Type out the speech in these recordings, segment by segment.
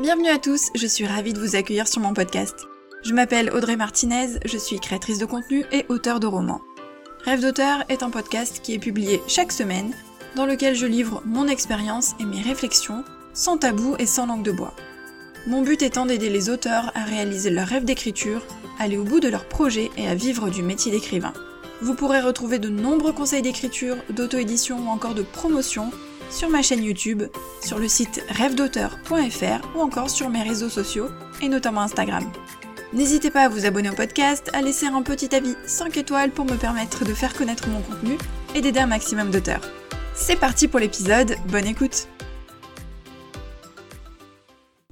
Bienvenue à tous, je suis ravie de vous accueillir sur mon podcast. Je m'appelle Audrey Martinez, je suis créatrice de contenu et auteur de romans. Rêve d'auteur est un podcast qui est publié chaque semaine, dans lequel je livre mon expérience et mes réflexions, sans tabou et sans langue de bois. Mon but étant d'aider les auteurs à réaliser leur rêve d'écriture, aller au bout de leur projet et à vivre du métier d'écrivain. Vous pourrez retrouver de nombreux conseils d'écriture, d'auto-édition ou encore de promotion sur ma chaîne YouTube, sur le site rêvedauteur.fr ou encore sur mes réseaux sociaux et notamment Instagram. N'hésitez pas à vous abonner au podcast, à laisser un petit avis 5 étoiles pour me permettre de faire connaître mon contenu et d'aider un maximum d'auteurs. C'est parti pour l'épisode, bonne écoute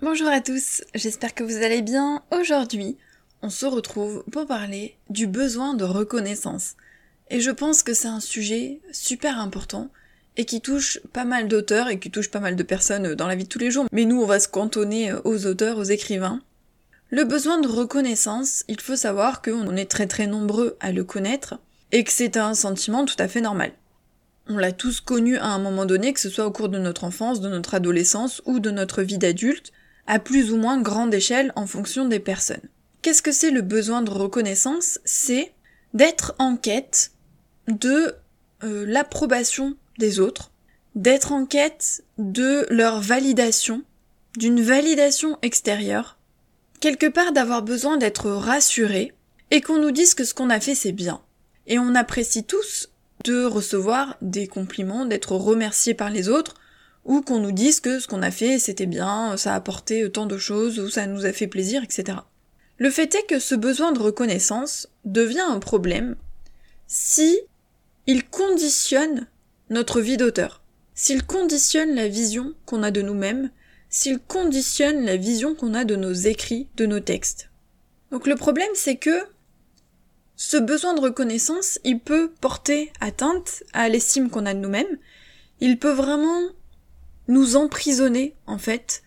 Bonjour à tous, j'espère que vous allez bien. Aujourd'hui, on se retrouve pour parler du besoin de reconnaissance. Et je pense que c'est un sujet super important et qui touche pas mal d'auteurs et qui touche pas mal de personnes dans la vie de tous les jours. Mais nous, on va se cantonner aux auteurs, aux écrivains. Le besoin de reconnaissance, il faut savoir qu'on est très très nombreux à le connaître et que c'est un sentiment tout à fait normal. On l'a tous connu à un moment donné, que ce soit au cours de notre enfance, de notre adolescence ou de notre vie d'adulte, à plus ou moins grande échelle en fonction des personnes. Qu'est-ce que c'est le besoin de reconnaissance? C'est d'être en quête de euh, l'approbation des autres, d'être en quête de leur validation, d'une validation extérieure, quelque part d'avoir besoin d'être rassuré et qu'on nous dise que ce qu'on a fait c'est bien. Et on apprécie tous de recevoir des compliments, d'être remercié par les autres, ou qu'on nous dise que ce qu'on a fait c'était bien, ça a apporté tant de choses, ou ça nous a fait plaisir, etc. Le fait est que ce besoin de reconnaissance devient un problème si il conditionne notre vie d'auteur, s'il conditionne la vision qu'on a de nous-mêmes, s'il conditionne la vision qu'on a de nos écrits, de nos textes. Donc le problème c'est que ce besoin de reconnaissance, il peut porter atteinte à l'estime qu'on a de nous-mêmes, il peut vraiment nous emprisonner, en fait,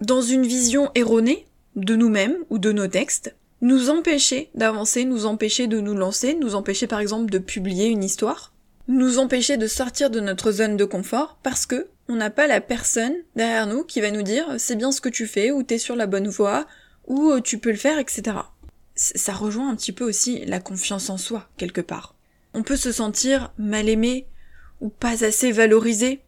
dans une vision erronée de nous-mêmes ou de nos textes, nous empêcher d'avancer, nous empêcher de nous lancer, nous empêcher par exemple de publier une histoire, nous empêcher de sortir de notre zone de confort parce que on n'a pas la personne derrière nous qui va nous dire c'est bien ce que tu fais ou t'es sur la bonne voie ou euh, tu peux le faire, etc. Ça rejoint un petit peu aussi la confiance en soi, quelque part. On peut se sentir mal aimé ou pas assez valorisé,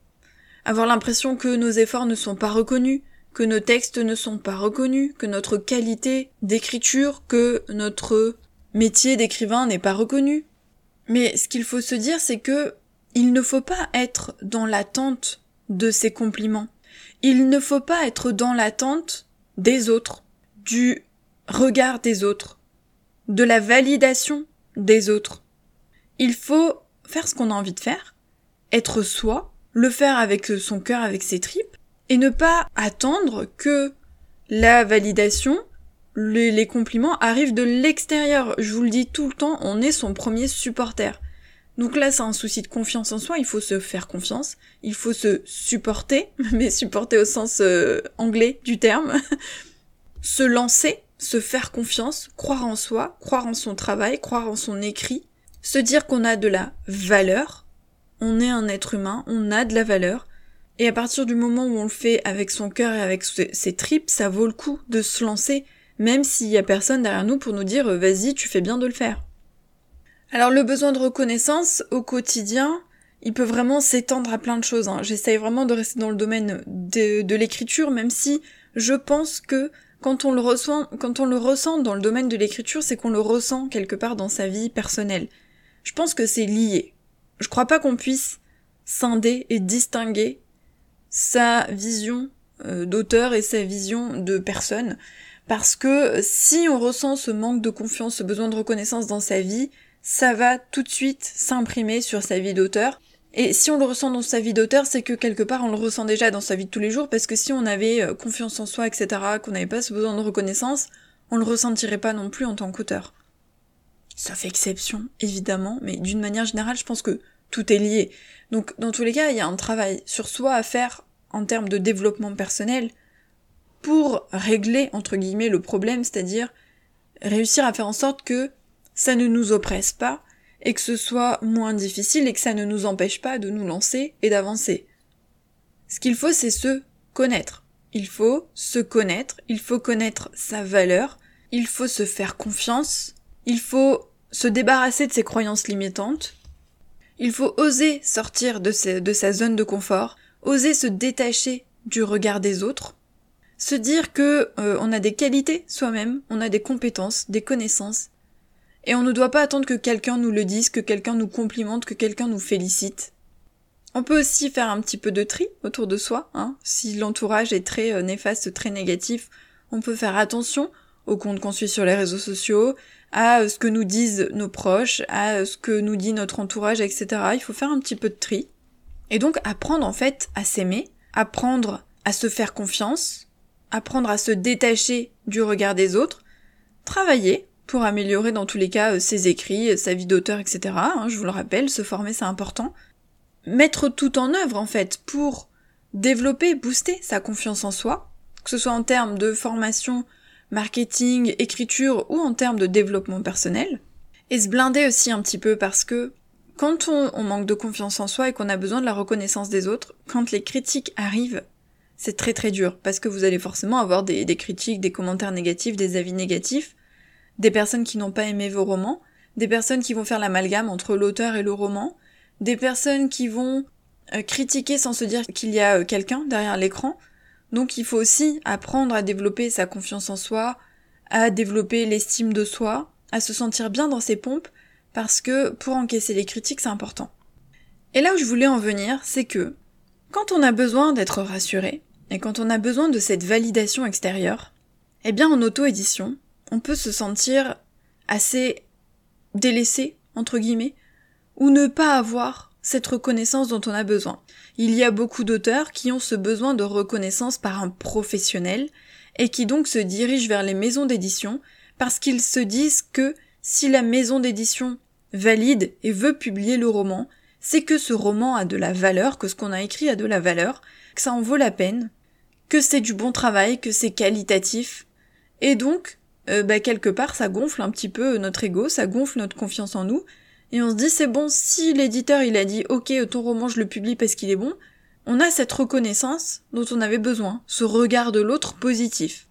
avoir l'impression que nos efforts ne sont pas reconnus, que nos textes ne sont pas reconnus, que notre qualité d'écriture, que notre métier d'écrivain n'est pas reconnu, mais ce qu'il faut se dire, c'est que il ne faut pas être dans l'attente de ces compliments. Il ne faut pas être dans l'attente des autres, du regard des autres, de la validation des autres. Il faut faire ce qu'on a envie de faire, être soi, le faire avec son cœur, avec ses tripes, et ne pas attendre que la validation les, compliments arrivent de l'extérieur. Je vous le dis tout le temps, on est son premier supporter. Donc là, c'est un souci de confiance en soi, il faut se faire confiance, il faut se supporter, mais supporter au sens euh, anglais du terme, se lancer, se faire confiance, croire en soi, croire en son travail, croire en son écrit, se dire qu'on a de la valeur, on est un être humain, on a de la valeur, et à partir du moment où on le fait avec son cœur et avec ses tripes, ça vaut le coup de se lancer, même s'il y a personne derrière nous pour nous dire euh, vas-y, tu fais bien de le faire. Alors le besoin de reconnaissance au quotidien, il peut vraiment s'étendre à plein de choses. Hein. J'essaye vraiment de rester dans le domaine de, l'écriture, même si je pense que quand on le ressent, quand on le ressent dans le domaine de l'écriture, c'est qu'on le ressent quelque part dans sa vie personnelle. Je pense que c'est lié. Je crois pas qu'on puisse scinder et distinguer sa vision euh, d'auteur et sa vision de personne. Parce que si on ressent ce manque de confiance, ce besoin de reconnaissance dans sa vie, ça va tout de suite s'imprimer sur sa vie d'auteur. Et si on le ressent dans sa vie d'auteur, c'est que quelque part on le ressent déjà dans sa vie de tous les jours, parce que si on avait euh, confiance en soi, etc., qu'on n'avait pas ce besoin de reconnaissance, on le ressentirait pas non plus en tant qu'auteur. Sauf exception, évidemment, mais d'une manière générale, je pense que tout est lié. Donc, dans tous les cas, il y a un travail sur soi à faire en termes de développement personnel, pour régler, entre guillemets, le problème, c'est-à-dire réussir à faire en sorte que ça ne nous oppresse pas, et que ce soit moins difficile, et que ça ne nous empêche pas de nous lancer et d'avancer. Ce qu'il faut, c'est se connaître. il faut se connaître, il faut connaître sa valeur, il faut se faire confiance, il faut se débarrasser de ses croyances limitantes, il faut oser sortir de, de sa zone de confort, oser se détacher du regard des autres, se dire que euh, on a des qualités soi-même, on a des compétences, des connaissances, et on ne doit pas attendre que quelqu'un nous le dise, que quelqu'un nous complimente, que quelqu'un nous félicite. On peut aussi faire un petit peu de tri autour de soi. Hein. Si l'entourage est très euh, néfaste, très négatif, on peut faire attention aux comptes qu'on suit sur les réseaux sociaux, à euh, ce que nous disent nos proches, à ce que nous dit notre entourage, etc. Il faut faire un petit peu de tri. Et donc apprendre en fait à s'aimer, apprendre à se faire confiance, apprendre à se détacher du regard des autres, travailler pour améliorer dans tous les cas ses écrits, sa vie d'auteur, etc. Hein, je vous le rappelle, se former c'est important mettre tout en œuvre en fait pour développer, booster sa confiance en soi, que ce soit en termes de formation, marketing, écriture ou en termes de développement personnel. Et se blinder aussi un petit peu parce que quand on, manque de confiance en soi et qu'on a besoin de la reconnaissance des autres, quand les critiques arrivent, c'est très très dur parce que vous allez forcément avoir des, critiques, des commentaires négatifs, des avis négatifs, des personnes qui n'ont pas aimé vos romans, des personnes qui vont faire l'amalgame entre l'auteur et le roman, des personnes qui vont euh, critiquer sans se dire qu'il y a euh, quelqu'un derrière l'écran. Donc il faut aussi apprendre à développer sa confiance en soi, à développer l'estime de soi, à se sentir bien dans ses pompes, parce que pour encaisser les critiques, c'est important. Et là où je voulais en venir, c'est que quand on a besoin d'être rassuré, et quand on a besoin de cette validation extérieure, eh bien en auto-édition, on peut se sentir assez délaissé, entre guillemets, ou ne pas avoir cette reconnaissance dont on a besoin. Il y a beaucoup d'auteurs qui ont ce besoin de reconnaissance par un professionnel et qui donc se dirigent vers les maisons d'édition parce qu'ils se disent que si la maison d'édition valide et veut publier le roman, c'est que ce roman a de la valeur, que ce qu'on a écrit a de la valeur, que ça en vaut la peine, que c'est du bon travail, que c'est qualitatif, et donc, euh, bah, quelque part, ça gonfle un petit peu notre ego, ça gonfle notre confiance en nous, et on se dit c'est bon, si l'éditeur il a dit ok ton roman je le publie parce qu'il est bon, on a cette reconnaissance dont on avait besoin, ce regard de l'autre positif.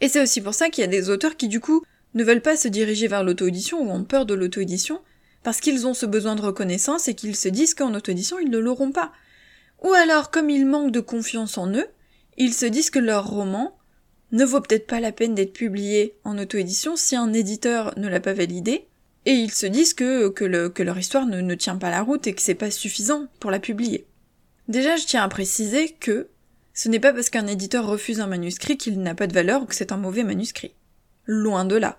Et c'est aussi pour ça qu'il y a des auteurs qui du coup ne veulent pas se diriger vers l'auto-édition ou ont peur de l'auto-édition, parce qu'ils ont ce besoin de reconnaissance et qu'ils se disent qu'en auto-édition ils ne l'auront pas. Ou alors comme ils manquent de confiance en eux, ils se disent que leur roman ne vaut peut-être pas la peine d'être publié en auto-édition si un éditeur ne l'a pas validé, et ils se disent que, leur histoire ne, ne tient pas la route et que c'est pas suffisant pour la publier. Déjà, je tiens à préciser que ce n'est pas parce qu'un éditeur refuse un manuscrit qu'il n'a pas de valeur ou que c'est un mauvais manuscrit. Loin de là.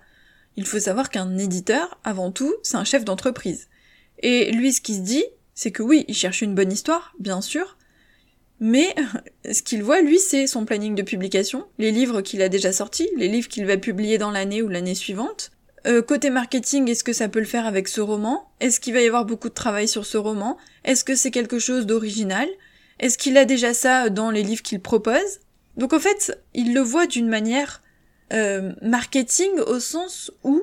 Il faut savoir qu'un éditeur, avant tout, c'est un chef d'entreprise. Et lui, ce qu'il se dit, c'est que oui, il cherche une bonne histoire, bien sûr, mais ce qu'il voit, lui, c'est son planning de publication, les livres qu'il a déjà sortis, les livres qu'il va publier dans l'année ou l'année suivante, euh, côté marketing, est-ce que ça peut le faire avec ce roman? Est-ce qu'il va y avoir beaucoup de travail sur ce roman? Est-ce que c'est quelque chose d'original? Est-ce qu'il a déjà ça dans les livres qu'il propose? Donc en fait, il le voit d'une manière euh, marketing au sens où,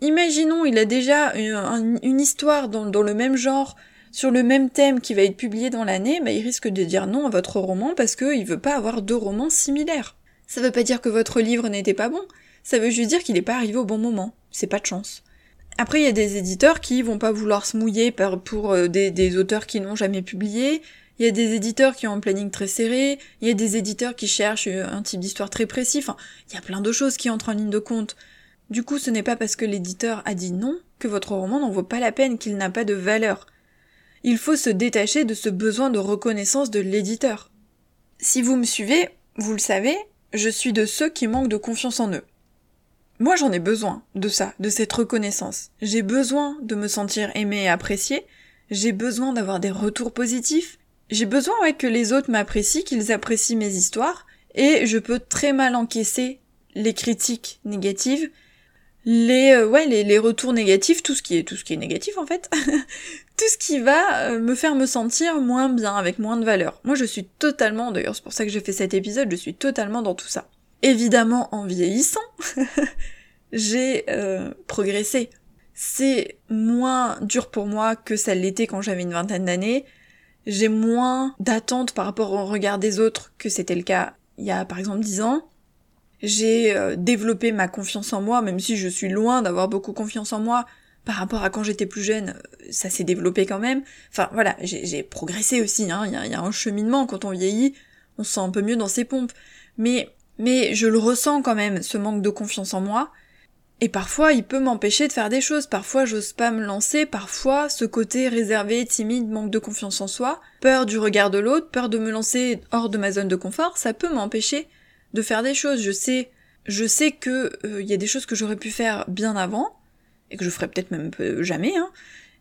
imaginons, il a déjà une, histoire dans, le même genre, sur le même thème qui va être publié dans l'année, bah, il risque de dire non à votre roman parce qu'il veut pas avoir deux romans similaires. Ça veut pas dire que votre livre n'était pas bon, ça veut juste dire qu'il n'est pas arrivé au bon moment. C'est pas de chance. Après, il y a des éditeurs qui vont pas vouloir se mouiller pour euh, des, auteurs qui n'ont jamais publié. Il y a des éditeurs qui ont un planning très serré. Il y a des éditeurs qui cherchent euh, un type d'histoire très précis. Enfin, il y a plein de choses qui entrent en ligne de compte. Du coup, ce n'est pas parce que l'éditeur a dit non que votre roman n'en vaut pas la peine, qu'il n'a pas de valeur. Il faut se détacher de ce besoin de reconnaissance de l'éditeur. Si vous me suivez, vous le savez, je suis de ceux qui manquent de confiance en eux. Moi j'en ai besoin de ça, de cette reconnaissance. J'ai besoin de me sentir aimé et apprécié. J'ai besoin d'avoir des retours positifs. J'ai besoin ouais, que les autres m'apprécient, qu'ils apprécient mes histoires. Et je peux très mal encaisser les critiques négatives, les euh, ouais les, les, retours négatifs, tout ce qui est tout ce qui est négatif en fait, tout ce qui va euh, me faire me sentir moins bien, avec moins de valeur. Moi je suis totalement, d'ailleurs c'est pour ça que j'ai fait cet épisode, je suis totalement dans tout ça. Évidemment, en vieillissant, j'ai euh, progressé. C'est moins dur pour moi que ça l'était quand j'avais une vingtaine d'années. J'ai moins d'attentes par rapport au regard des autres que c'était le cas il y a par exemple 10 ans, j'ai euh, développé ma confiance en moi, même si je suis loin d'avoir beaucoup confiance en moi par rapport à quand j'étais plus jeune, euh, ça s'est développé quand même. Enfin voilà, j'ai progressé aussi, hein. il y, a, y a un cheminement quand on vieillit, on se sent un peu mieux dans ses pompes. Mais, mais je le ressens quand même, ce manque de confiance en moi. Et parfois, il peut m'empêcher de faire des choses. Parfois, j'ose pas me lancer. Parfois, ce côté réservé, timide, manque de confiance en soi, peur du regard de l'autre, peur de me lancer hors de ma zone de confort, ça peut m'empêcher de faire des choses. Je sais, je sais que il euh, y a des choses que j'aurais pu faire bien avant et que je ferais peut-être même jamais, hein,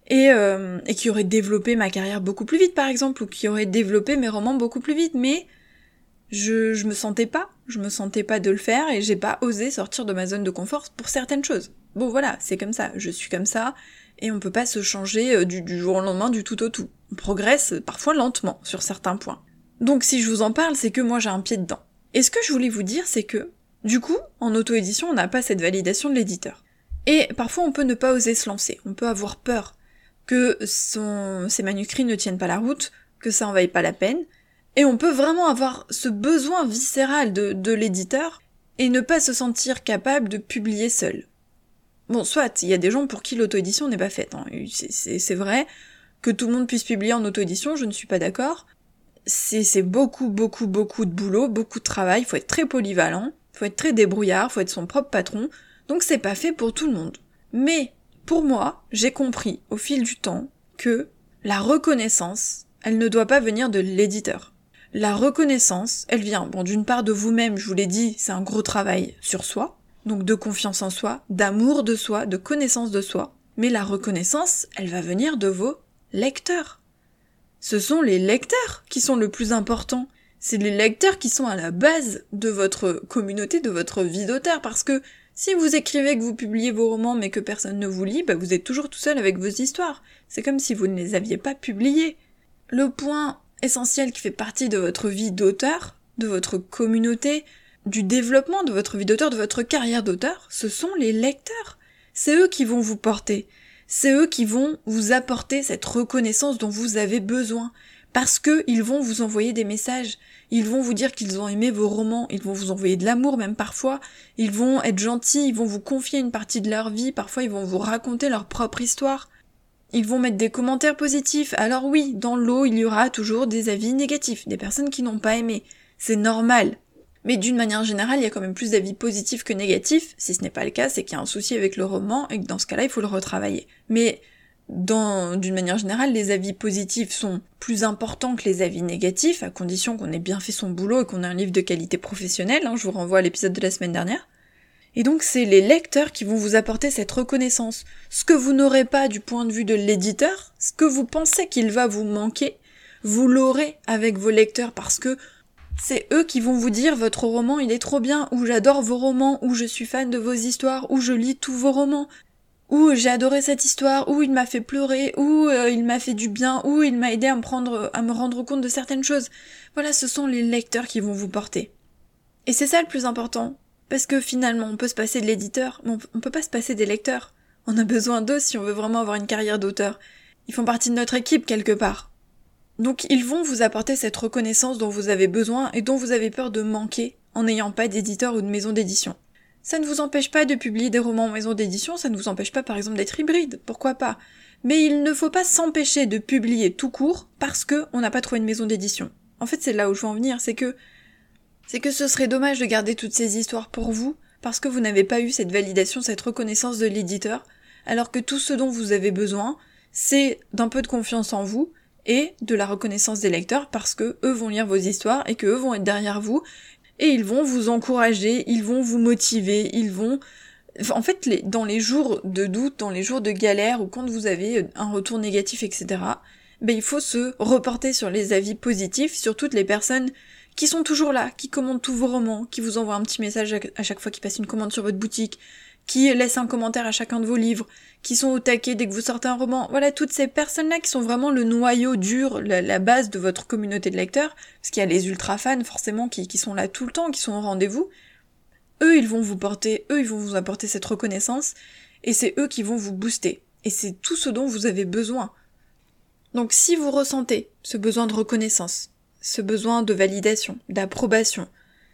et, euh, et qui auraient développé ma carrière beaucoup plus vite, par exemple, ou qui auraient développé mes romans beaucoup plus vite. Mais je, je me sentais pas, je me sentais pas de le faire et j'ai pas osé sortir de ma zone de confort pour certaines choses. Bon voilà, c'est comme ça, je suis comme ça, et on peut pas se changer euh, du, du jour au lendemain du tout au tout. On progresse parfois lentement sur certains points. Donc si je vous en parle, c'est que moi j'ai un pied dedans. Et ce que je voulais vous dire, c'est que, du coup, en auto-édition, on n'a pas cette validation de l'éditeur. Et parfois on peut ne pas oser se lancer, on peut avoir peur que ses manuscrits ne tiennent pas la route, que ça en vaille pas la peine, et on peut vraiment avoir ce besoin viscéral de, de l'éditeur et ne pas se sentir capable de publier seul. Bon, soit, il y a des gens pour qui l'auto-édition n'est pas faite. Hein. C'est vrai que tout le monde puisse publier en auto-édition, je ne suis pas d'accord. C'est beaucoup, beaucoup, beaucoup de boulot, beaucoup de travail, il faut être très polyvalent, faut être très débrouillard, il faut être son propre patron, donc c'est pas fait pour tout le monde. Mais, pour moi, j'ai compris, au fil du temps, que la reconnaissance, elle ne doit pas venir de l'éditeur. La reconnaissance, elle vient, bon, d'une part de vous-même, je vous l'ai dit, c'est un gros travail sur soi, donc de confiance en soi, d'amour de soi, de connaissance de soi, mais la reconnaissance, elle va venir de vos lecteurs. Ce sont les lecteurs qui sont le plus important. C'est les lecteurs qui sont à la base de votre communauté, de votre vie d'auteur, parce que si vous écrivez que vous publiez vos romans mais que personne ne vous lit, bah vous êtes toujours tout seul avec vos histoires. C'est comme si vous ne les aviez pas publiées. Le point essentiel qui fait partie de votre vie d'auteur, de votre communauté, du développement de votre vie d'auteur, de votre carrière d'auteur, ce sont les lecteurs. C'est eux qui vont vous porter. C'est eux qui vont vous apporter cette reconnaissance dont vous avez besoin. Parce que ils vont vous envoyer des messages. Ils vont vous dire qu'ils ont aimé vos romans. Ils vont vous envoyer de l'amour même parfois. Ils vont être gentils. Ils vont vous confier une partie de leur vie. Parfois ils vont vous raconter leur propre histoire. Ils vont mettre des commentaires positifs. Alors oui, dans l'eau, il y aura toujours des avis négatifs, des personnes qui n'ont pas aimé. C'est normal. Mais d'une manière générale, il y a quand même plus d'avis positifs que négatifs. Si ce n'est pas le cas, c'est qu'il y a un souci avec le roman et que dans ce cas-là, il faut le retravailler. Mais d'une manière générale, les avis positifs sont plus importants que les avis négatifs, à condition qu'on ait bien fait son boulot et qu'on ait un livre de qualité professionnelle. Hein, je vous renvoie à l'épisode de la semaine dernière. Et donc c'est les lecteurs qui vont vous apporter cette reconnaissance. Ce que vous n'aurez pas du point de vue de l'éditeur, ce que vous pensez qu'il va vous manquer, vous l'aurez avec vos lecteurs parce que c'est eux qui vont vous dire votre roman il est trop bien, ou j'adore vos romans, ou je suis fan de vos histoires, ou je lis tous vos romans, ou j'ai adoré cette histoire, ou il m'a fait pleurer, ou euh, il m'a fait du bien, ou il m'a aidé à me prendre, à me rendre compte de certaines choses. Voilà, ce sont les lecteurs qui vont vous porter. Et c'est ça le plus important. Parce que finalement, on peut se passer de l'éditeur, mais on peut pas se passer des lecteurs. On a besoin d'eux si on veut vraiment avoir une carrière d'auteur. Ils font partie de notre équipe quelque part. Donc ils vont vous apporter cette reconnaissance dont vous avez besoin et dont vous avez peur de manquer en n'ayant pas d'éditeur ou de maison d'édition. Ça ne vous empêche pas de publier des romans en maison d'édition, ça ne vous empêche pas par exemple d'être hybride, pourquoi pas. Mais il ne faut pas s'empêcher de publier tout court parce que on n'a pas trouvé une maison d'édition. En fait, c'est là où je veux en venir, c'est que c'est que ce serait dommage de garder toutes ces histoires pour vous, parce que vous n'avez pas eu cette validation, cette reconnaissance de l'éditeur, alors que tout ce dont vous avez besoin, c'est d'un peu de confiance en vous, et de la reconnaissance des lecteurs, parce que eux vont lire vos histoires, et que eux vont être derrière vous, et ils vont vous encourager, ils vont vous motiver, ils vont... En fait, dans les jours de doute, dans les jours de galère, ou quand vous avez un retour négatif, etc., ben il faut se reporter sur les avis positifs, sur toutes les personnes qui sont toujours là, qui commandent tous vos romans, qui vous envoient un petit message à chaque fois qu'ils passent une commande sur votre boutique, qui laissent un commentaire à chacun de vos livres, qui sont au taquet dès que vous sortez un roman? Voilà, toutes ces personnes-là qui sont vraiment le noyau dur, la, base de votre communauté de lecteurs, parce qu'il y a les ultra fans forcément qui, qui sont là tout le temps, qui sont au rendez-vous. Eux, ils vont vous porter, eux, ils vont vous apporter cette reconnaissance, et c'est eux qui vont vous booster. Et c'est tout ce dont vous avez besoin. Donc si vous ressentez ce besoin de reconnaissance, ce besoin de validation, d'approbation,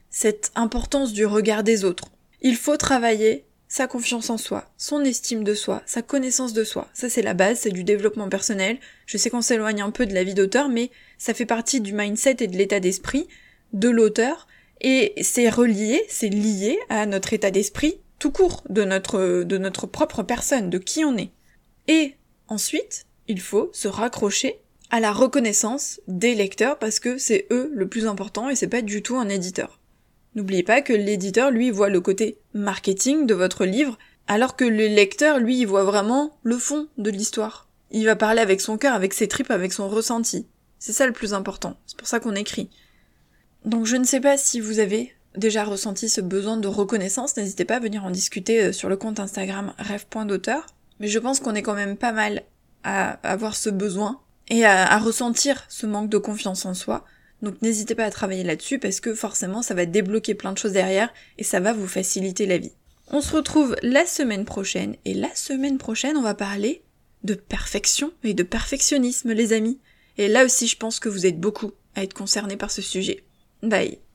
cette importance du regard des autres. Il faut travailler sa confiance en soi, son estime de soi, sa connaissance de soi. Ça c'est la base, c'est du développement personnel. Je sais qu'on s'éloigne un peu de la vie d'auteur, mais ça fait partie du mindset et de l'état d'esprit de l'auteur, et c'est relié, c'est lié à notre état d'esprit tout court, de notre, de notre propre personne, de qui on est. Et ensuite, il faut se raccrocher à la reconnaissance des lecteurs parce que c'est eux le plus important et c'est pas du tout un éditeur. N'oubliez pas que l'éditeur, lui, voit le côté marketing de votre livre, alors que le lecteur, lui, voit vraiment le fond de l'histoire. Il va parler avec son cœur, avec ses tripes, avec son ressenti. C'est ça le plus important. C'est pour ça qu'on écrit. Donc je ne sais pas si vous avez déjà ressenti ce besoin de reconnaissance, n'hésitez pas à venir en discuter euh, sur le compte Instagram rêve.d'auteur. Mais je pense qu'on est quand même pas mal à avoir ce besoin et à ressentir ce manque de confiance en soi. Donc n'hésitez pas à travailler là-dessus parce que forcément ça va débloquer plein de choses derrière et ça va vous faciliter la vie. On se retrouve la semaine prochaine et la semaine prochaine on va parler de perfection et de perfectionnisme les amis. Et là aussi je pense que vous êtes beaucoup à être concernés par ce sujet. Bye